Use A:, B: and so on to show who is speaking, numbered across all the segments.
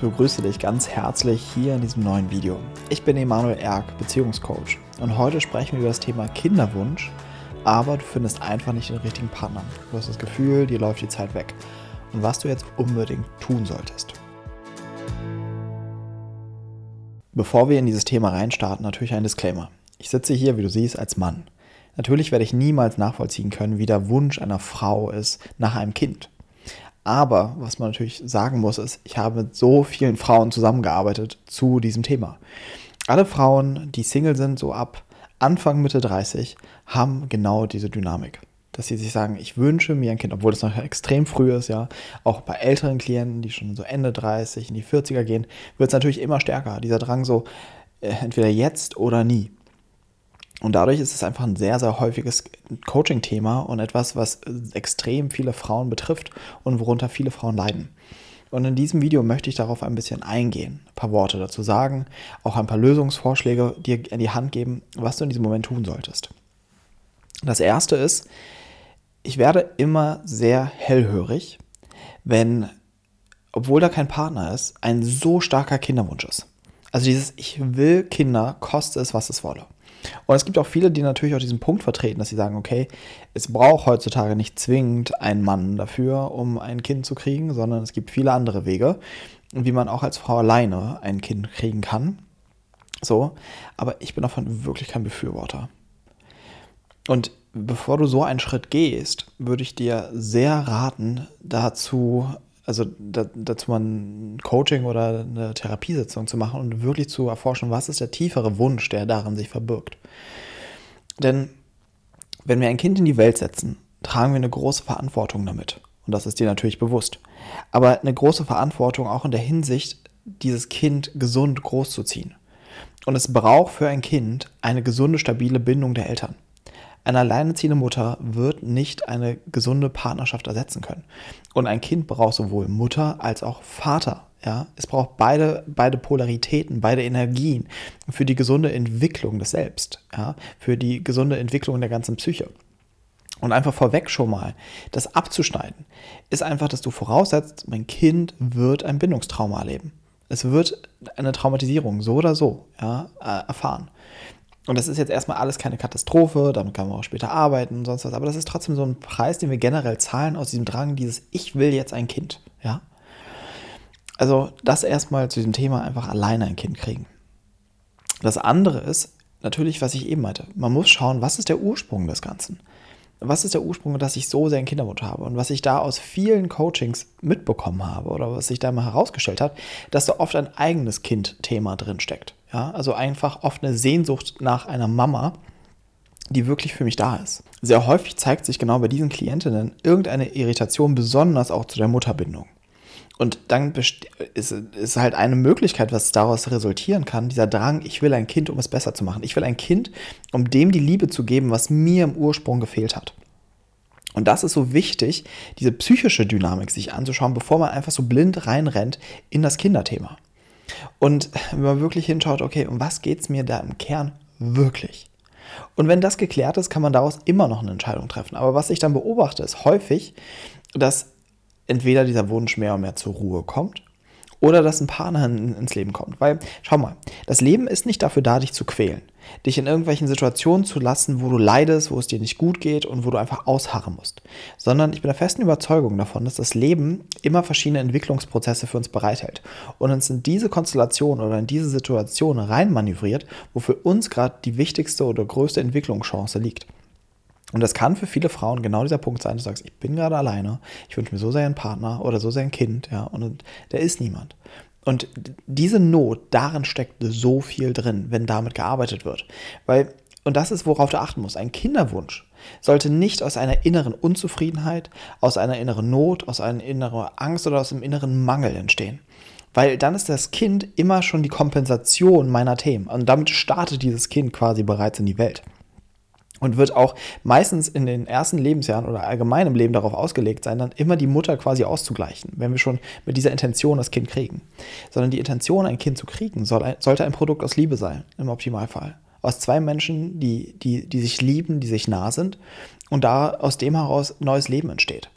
A: begrüße dich ganz herzlich hier in diesem neuen Video. Ich bin Emanuel Erk, Beziehungscoach und heute sprechen wir über das Thema Kinderwunsch, aber du findest einfach nicht den richtigen Partner. Du hast das Gefühl, dir läuft die Zeit weg und was du jetzt unbedingt tun solltest. Bevor wir in dieses Thema reinstarten, natürlich ein Disclaimer. Ich sitze hier, wie du siehst, als Mann. Natürlich werde ich niemals nachvollziehen können, wie der Wunsch einer Frau ist nach einem Kind. Aber was man natürlich sagen muss, ist, ich habe mit so vielen Frauen zusammengearbeitet zu diesem Thema. Alle Frauen, die Single sind, so ab Anfang, Mitte 30, haben genau diese Dynamik. Dass sie sich sagen, ich wünsche mir ein Kind, obwohl das noch extrem früh ist, ja. Auch bei älteren Klienten, die schon so Ende 30, in die 40er gehen, wird es natürlich immer stärker. Dieser Drang so, äh, entweder jetzt oder nie. Und dadurch ist es einfach ein sehr, sehr häufiges Coaching-Thema und etwas, was extrem viele Frauen betrifft und worunter viele Frauen leiden. Und in diesem Video möchte ich darauf ein bisschen eingehen, ein paar Worte dazu sagen, auch ein paar Lösungsvorschläge dir in die Hand geben, was du in diesem Moment tun solltest. Das erste ist, ich werde immer sehr hellhörig, wenn, obwohl da kein Partner ist, ein so starker Kinderwunsch ist. Also dieses Ich will Kinder, koste es, was es wolle. Und es gibt auch viele, die natürlich auch diesen Punkt vertreten, dass sie sagen, okay, es braucht heutzutage nicht zwingend einen Mann dafür, um ein Kind zu kriegen, sondern es gibt viele andere Wege, wie man auch als Frau alleine ein Kind kriegen kann. So, aber ich bin davon wirklich kein Befürworter. Und bevor du so einen Schritt gehst, würde ich dir sehr raten, dazu also da, dazu mal ein Coaching oder eine Therapiesitzung zu machen und wirklich zu erforschen, was ist der tiefere Wunsch, der darin sich verbirgt. Denn wenn wir ein Kind in die Welt setzen, tragen wir eine große Verantwortung damit. Und das ist dir natürlich bewusst. Aber eine große Verantwortung auch in der Hinsicht, dieses Kind gesund großzuziehen. Und es braucht für ein Kind eine gesunde, stabile Bindung der Eltern. Eine alleinerziehende Mutter wird nicht eine gesunde Partnerschaft ersetzen können. Und ein Kind braucht sowohl Mutter als auch Vater. Ja, es braucht beide, beide Polaritäten, beide Energien für die gesunde Entwicklung des Selbst, ja, für die gesunde Entwicklung der ganzen Psyche. Und einfach vorweg schon mal, das abzuschneiden, ist einfach, dass du voraussetzt, mein Kind wird ein Bindungstrauma erleben. Es wird eine Traumatisierung so oder so ja, äh, erfahren. Und das ist jetzt erstmal alles keine Katastrophe, damit kann man auch später arbeiten und sonst was, aber das ist trotzdem so ein Preis, den wir generell zahlen aus diesem Drang, dieses Ich will jetzt ein Kind, ja. Also das erstmal zu diesem Thema einfach alleine ein Kind kriegen. Das andere ist natürlich, was ich eben meinte, man muss schauen, was ist der Ursprung des Ganzen was ist der Ursprung, dass ich so sehr einen Kinderwunsch habe? Und was ich da aus vielen Coachings mitbekommen habe oder was sich da mal herausgestellt hat, dass da oft ein eigenes Kind-Thema drin steckt. Ja, also einfach oft eine Sehnsucht nach einer Mama, die wirklich für mich da ist. Sehr häufig zeigt sich genau bei diesen Klientinnen irgendeine Irritation, besonders auch zu der Mutterbindung. Und dann ist, ist halt eine Möglichkeit, was daraus resultieren kann, dieser Drang, ich will ein Kind, um es besser zu machen. Ich will ein Kind, um dem die Liebe zu geben, was mir im Ursprung gefehlt hat. Und das ist so wichtig, diese psychische Dynamik sich anzuschauen, bevor man einfach so blind reinrennt in das Kinderthema. Und wenn man wirklich hinschaut, okay, um was geht es mir da im Kern wirklich? Und wenn das geklärt ist, kann man daraus immer noch eine Entscheidung treffen. Aber was ich dann beobachte, ist häufig, dass entweder dieser Wunsch mehr und mehr zur Ruhe kommt oder dass ein Partner ins Leben kommt. Weil, schau mal, das Leben ist nicht dafür da, dich zu quälen. Dich in irgendwelchen Situationen zu lassen, wo du leidest, wo es dir nicht gut geht und wo du einfach ausharren musst. Sondern ich bin der festen Überzeugung davon, dass das Leben immer verschiedene Entwicklungsprozesse für uns bereithält. Und uns in diese Konstellation oder in diese Situation reinmanövriert, wo für uns gerade die wichtigste oder größte Entwicklungschance liegt. Und das kann für viele Frauen genau dieser Punkt sein, du sagst, ich bin gerade alleine, ich wünsche mir so sehr einen Partner oder so sehr ein Kind, ja, und der ist niemand. Und diese Not, darin steckt so viel drin, wenn damit gearbeitet wird. Weil, und das ist, worauf du achten musst, ein Kinderwunsch sollte nicht aus einer inneren Unzufriedenheit, aus einer inneren Not, aus einer inneren Angst oder aus einem inneren Mangel entstehen. Weil dann ist das Kind immer schon die Kompensation meiner Themen. Und damit startet dieses Kind quasi bereits in die Welt und wird auch meistens in den ersten Lebensjahren oder allgemein im Leben darauf ausgelegt sein, dann immer die Mutter quasi auszugleichen, wenn wir schon mit dieser Intention das Kind kriegen. Sondern die Intention, ein Kind zu kriegen, soll ein, sollte ein Produkt aus Liebe sein, im Optimalfall. Aus zwei Menschen, die, die, die sich lieben, die sich nah sind und da aus dem heraus neues Leben entsteht.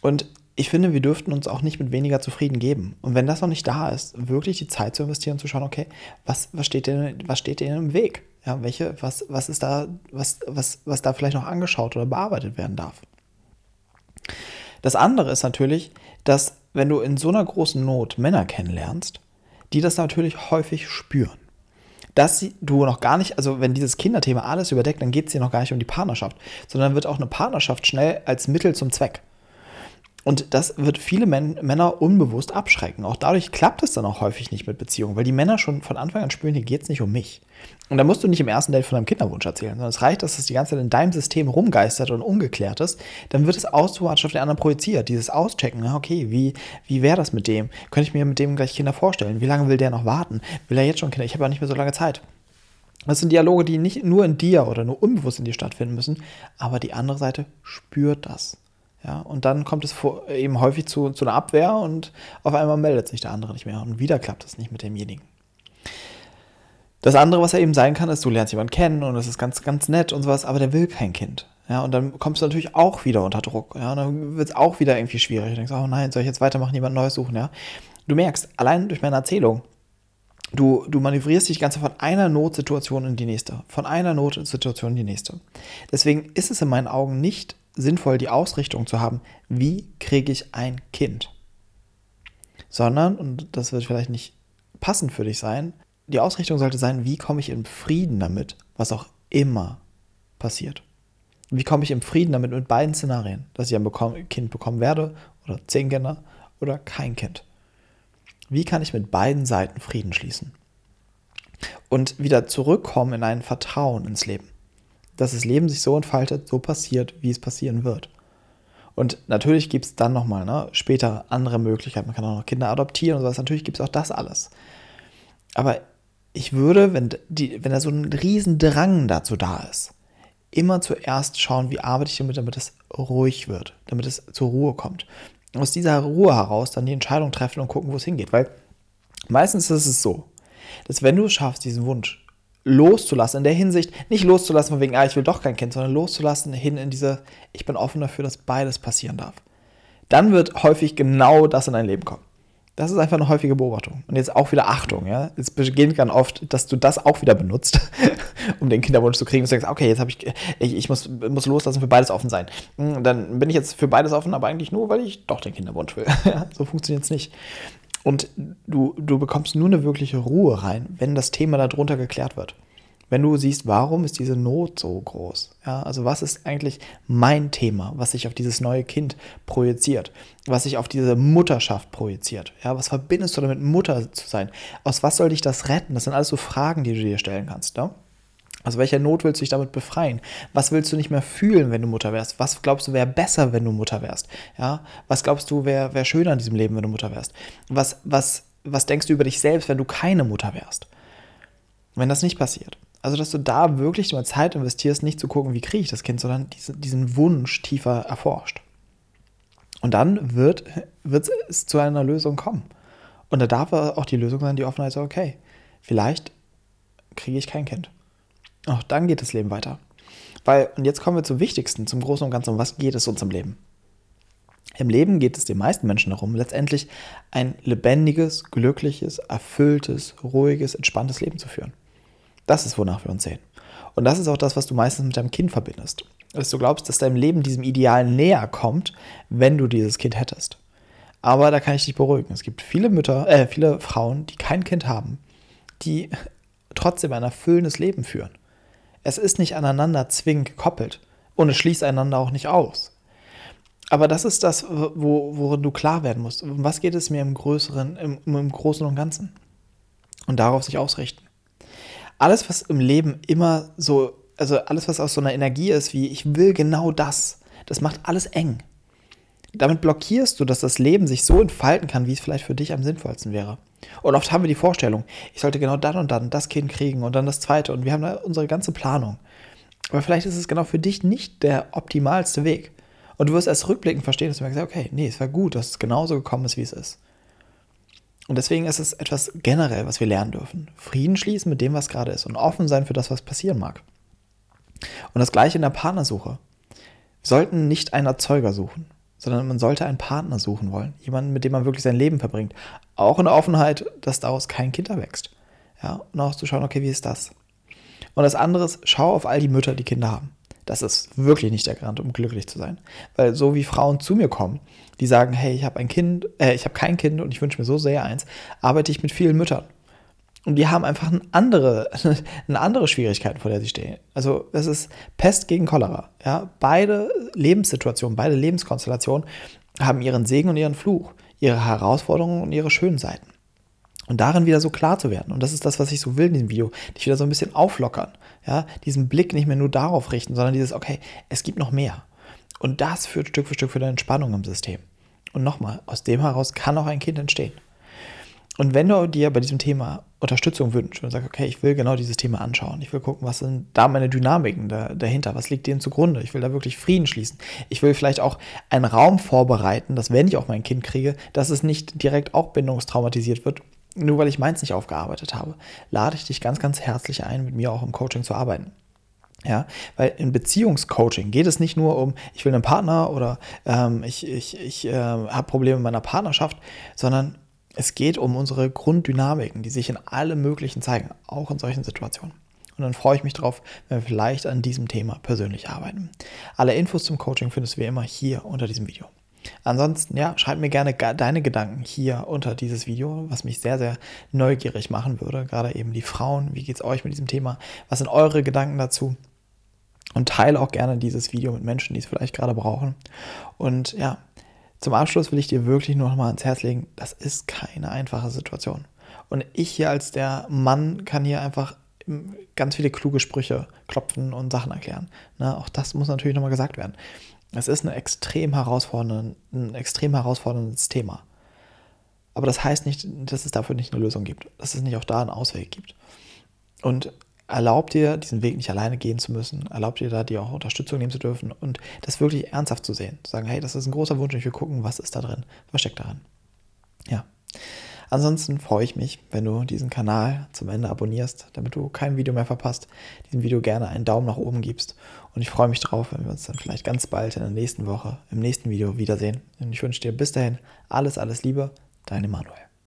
A: Und ich finde, wir dürften uns auch nicht mit weniger zufrieden geben. Und wenn das noch nicht da ist, wirklich die Zeit zu investieren zu schauen, okay, was, was steht denn, was steht denn im Weg? Ja, welche, was, was ist da, was, was, was da vielleicht noch angeschaut oder bearbeitet werden darf? Das andere ist natürlich, dass wenn du in so einer großen Not Männer kennenlernst, die das natürlich häufig spüren. Dass du noch gar nicht, also wenn dieses Kinderthema alles überdeckt, dann geht es dir noch gar nicht um die Partnerschaft, sondern wird auch eine Partnerschaft schnell als Mittel zum Zweck. Und das wird viele Men Männer unbewusst abschrecken. Auch dadurch klappt es dann auch häufig nicht mit Beziehungen, weil die Männer schon von Anfang an spüren, hier geht es nicht um mich. Und da musst du nicht im ersten Date von deinem Kinderwunsch erzählen, sondern es reicht, dass es die ganze Zeit in deinem System rumgeistert und ungeklärt ist. Dann wird es automatisch auf den anderen projiziert. Dieses Auschecken, okay, wie, wie wäre das mit dem? Könnte ich mir mit dem gleich Kinder vorstellen? Wie lange will der noch warten? Will er jetzt schon Kinder? Ich habe ja nicht mehr so lange Zeit. Das sind Dialoge, die nicht nur in dir oder nur unbewusst in dir stattfinden müssen, aber die andere Seite spürt das. Ja, und dann kommt es vor, eben häufig zu, zu einer Abwehr und auf einmal meldet sich der andere nicht mehr und wieder klappt es nicht mit demjenigen. Das andere, was er eben sein kann, ist, du lernst jemanden kennen und es ist ganz, ganz nett und sowas, aber der will kein Kind. Ja, und dann kommst du natürlich auch wieder unter Druck. Ja, und dann wird es auch wieder irgendwie schwierig. Du denkst, oh nein, soll ich jetzt weitermachen, jemand Neues suchen, ja? Du merkst, allein durch meine Erzählung, du, du manövrierst dich ganz von einer Notsituation in die nächste. Von einer Notsituation in die nächste. Deswegen ist es in meinen Augen nicht sinnvoll, die Ausrichtung zu haben, wie kriege ich ein Kind? Sondern, und das wird vielleicht nicht passend für dich sein, die Ausrichtung sollte sein, wie komme ich in Frieden damit, was auch immer passiert. Wie komme ich in Frieden damit mit beiden Szenarien, dass ich ein Kind bekommen werde oder zehn Kinder oder kein Kind. Wie kann ich mit beiden Seiten Frieden schließen? Und wieder zurückkommen in ein Vertrauen ins Leben dass das Leben sich so entfaltet, so passiert, wie es passieren wird. Und natürlich gibt es dann nochmal ne, später andere Möglichkeiten. Man kann auch noch Kinder adoptieren und sowas. Natürlich gibt es auch das alles. Aber ich würde, wenn, die, wenn da so ein Riesendrang dazu da ist, immer zuerst schauen, wie arbeite ich damit, damit es ruhig wird, damit es zur Ruhe kommt. Und aus dieser Ruhe heraus dann die Entscheidung treffen und gucken, wo es hingeht. Weil meistens ist es so, dass wenn du es schaffst, diesen Wunsch loszulassen, in der Hinsicht, nicht loszulassen von wegen, ah, ich will doch kein Kind, sondern loszulassen hin in diese, ich bin offen dafür, dass beides passieren darf. Dann wird häufig genau das in dein Leben kommen. Das ist einfach eine häufige Beobachtung. Und jetzt auch wieder Achtung, ja. Es beginnt ganz oft, dass du das auch wieder benutzt, um den Kinderwunsch zu kriegen. Du sagst, okay, jetzt habe ich, ich, ich muss, muss loslassen, für beides offen sein. Hm, dann bin ich jetzt für beides offen, aber eigentlich nur, weil ich doch den Kinderwunsch will. so funktioniert es nicht. Und du, du bekommst nur eine wirkliche Ruhe rein, wenn das Thema darunter geklärt wird. Wenn du siehst, warum ist diese Not so groß? Ja, also was ist eigentlich mein Thema, was sich auf dieses neue Kind projiziert, was sich auf diese Mutterschaft projiziert? Ja, was verbindest du damit, Mutter zu sein? Aus was soll dich das retten? Das sind alles so Fragen, die du dir stellen kannst. Ne? Aus welcher Not willst du dich damit befreien? Was willst du nicht mehr fühlen, wenn du Mutter wärst? Was glaubst du wäre besser, wenn du Mutter wärst? Ja? Was glaubst du wäre wär schöner in diesem Leben, wenn du Mutter wärst? Was, was, was denkst du über dich selbst, wenn du keine Mutter wärst? Wenn das nicht passiert. Also, dass du da wirklich mal Zeit investierst, nicht zu gucken, wie kriege ich das Kind, sondern diese, diesen Wunsch tiefer erforscht. Und dann wird, wird es zu einer Lösung kommen. Und da darf auch die Lösung sein, die Offenheit so, okay, vielleicht kriege ich kein Kind. Auch dann geht das Leben weiter. Weil, und jetzt kommen wir zum Wichtigsten, zum Großen und Ganzen, um was geht es uns im Leben? Im Leben geht es den meisten Menschen darum, letztendlich ein lebendiges, glückliches, erfülltes, ruhiges, entspanntes Leben zu führen. Das ist, wonach wir uns sehen. Und das ist auch das, was du meistens mit deinem Kind verbindest. Dass du glaubst, dass dein Leben diesem Ideal näher kommt, wenn du dieses Kind hättest. Aber da kann ich dich beruhigen. Es gibt viele Mütter, äh, viele Frauen, die kein Kind haben, die trotzdem ein erfüllendes Leben führen. Es ist nicht aneinander zwingend gekoppelt und es schließt einander auch nicht aus. Aber das ist das, wo, worin du klar werden musst. Um was geht es mir im Größeren, im, im Großen und Ganzen? Und darauf sich ausrichten. Alles, was im Leben immer so, also alles, was aus so einer Energie ist, wie ich will genau das, das macht alles eng. Damit blockierst du, dass das Leben sich so entfalten kann, wie es vielleicht für dich am sinnvollsten wäre. Und oft haben wir die Vorstellung, ich sollte genau dann und dann das Kind kriegen und dann das zweite und wir haben da unsere ganze Planung. Aber vielleicht ist es genau für dich nicht der optimalste Weg. Und du wirst erst rückblickend verstehen, dass du merkst, okay, nee, es war gut, dass es genauso gekommen ist, wie es ist. Und deswegen ist es etwas generell, was wir lernen dürfen. Frieden schließen mit dem, was gerade ist und offen sein für das, was passieren mag. Und das gleiche in der Partnersuche. Wir sollten nicht einen Erzeuger suchen. Sondern man sollte einen Partner suchen wollen. Jemanden, mit dem man wirklich sein Leben verbringt. Auch in der Offenheit, dass daraus kein Kind erwächst. Ja, und auch zu schauen, okay, wie ist das? Und das andere ist, schau auf all die Mütter, die Kinder haben. Das ist wirklich nicht der Garant, um glücklich zu sein. Weil so wie Frauen zu mir kommen, die sagen, hey, ich habe ein Kind, äh, ich habe kein Kind und ich wünsche mir so sehr eins, arbeite ich mit vielen Müttern. Und die haben einfach eine andere, eine andere Schwierigkeiten, vor der sie stehen. Also das ist Pest gegen Cholera. Ja? Beide Lebenssituationen, beide Lebenskonstellationen haben ihren Segen und ihren Fluch, ihre Herausforderungen und ihre schönen Seiten. Und darin wieder so klar zu werden. Und das ist das, was ich so will in diesem Video. Dich wieder so ein bisschen auflockern. Ja? Diesen Blick nicht mehr nur darauf richten, sondern dieses, okay, es gibt noch mehr. Und das führt Stück für Stück für eine Entspannung im System. Und nochmal, aus dem heraus kann auch ein Kind entstehen. Und wenn du dir bei diesem Thema Unterstützung wünschst und sagst, okay, ich will genau dieses Thema anschauen, ich will gucken, was sind da meine Dynamiken da, dahinter, was liegt denen zugrunde, ich will da wirklich Frieden schließen, ich will vielleicht auch einen Raum vorbereiten, dass wenn ich auch mein Kind kriege, dass es nicht direkt auch bindungstraumatisiert wird, nur weil ich meins nicht aufgearbeitet habe, lade ich dich ganz, ganz herzlich ein, mit mir auch im Coaching zu arbeiten. Ja, weil in Beziehungscoaching geht es nicht nur um, ich will einen Partner oder ähm, ich, ich, ich äh, habe Probleme in meiner Partnerschaft, sondern es geht um unsere Grunddynamiken, die sich in allem Möglichen zeigen, auch in solchen Situationen. Und dann freue ich mich drauf, wenn wir vielleicht an diesem Thema persönlich arbeiten. Alle Infos zum Coaching findest du wie immer hier unter diesem Video. Ansonsten, ja, schreib mir gerne deine Gedanken hier unter dieses Video, was mich sehr, sehr neugierig machen würde. Gerade eben die Frauen. Wie geht es euch mit diesem Thema? Was sind eure Gedanken dazu? Und teile auch gerne dieses Video mit Menschen, die es vielleicht gerade brauchen. Und ja, zum Abschluss will ich dir wirklich nur noch mal ans Herz legen, das ist keine einfache Situation. Und ich hier als der Mann kann hier einfach ganz viele kluge Sprüche klopfen und Sachen erklären. Na, auch das muss natürlich nochmal gesagt werden. Es ist ein extrem, ein extrem herausforderndes Thema. Aber das heißt nicht, dass es dafür nicht eine Lösung gibt, dass es nicht auch da einen Ausweg gibt. Und erlaubt dir, diesen Weg nicht alleine gehen zu müssen, erlaubt dir da dir auch Unterstützung nehmen zu dürfen und das wirklich ernsthaft zu sehen. Zu sagen, hey, das ist ein großer Wunsch, ich will gucken, was ist da drin, was steckt darin. Ja. Ansonsten freue ich mich, wenn du diesen Kanal zum Ende abonnierst, damit du kein Video mehr verpasst, diesem Video gerne einen Daumen nach oben gibst. Und ich freue mich drauf, wenn wir uns dann vielleicht ganz bald in der nächsten Woche, im nächsten Video wiedersehen. Und ich wünsche dir bis dahin alles, alles Liebe, dein Emanuel.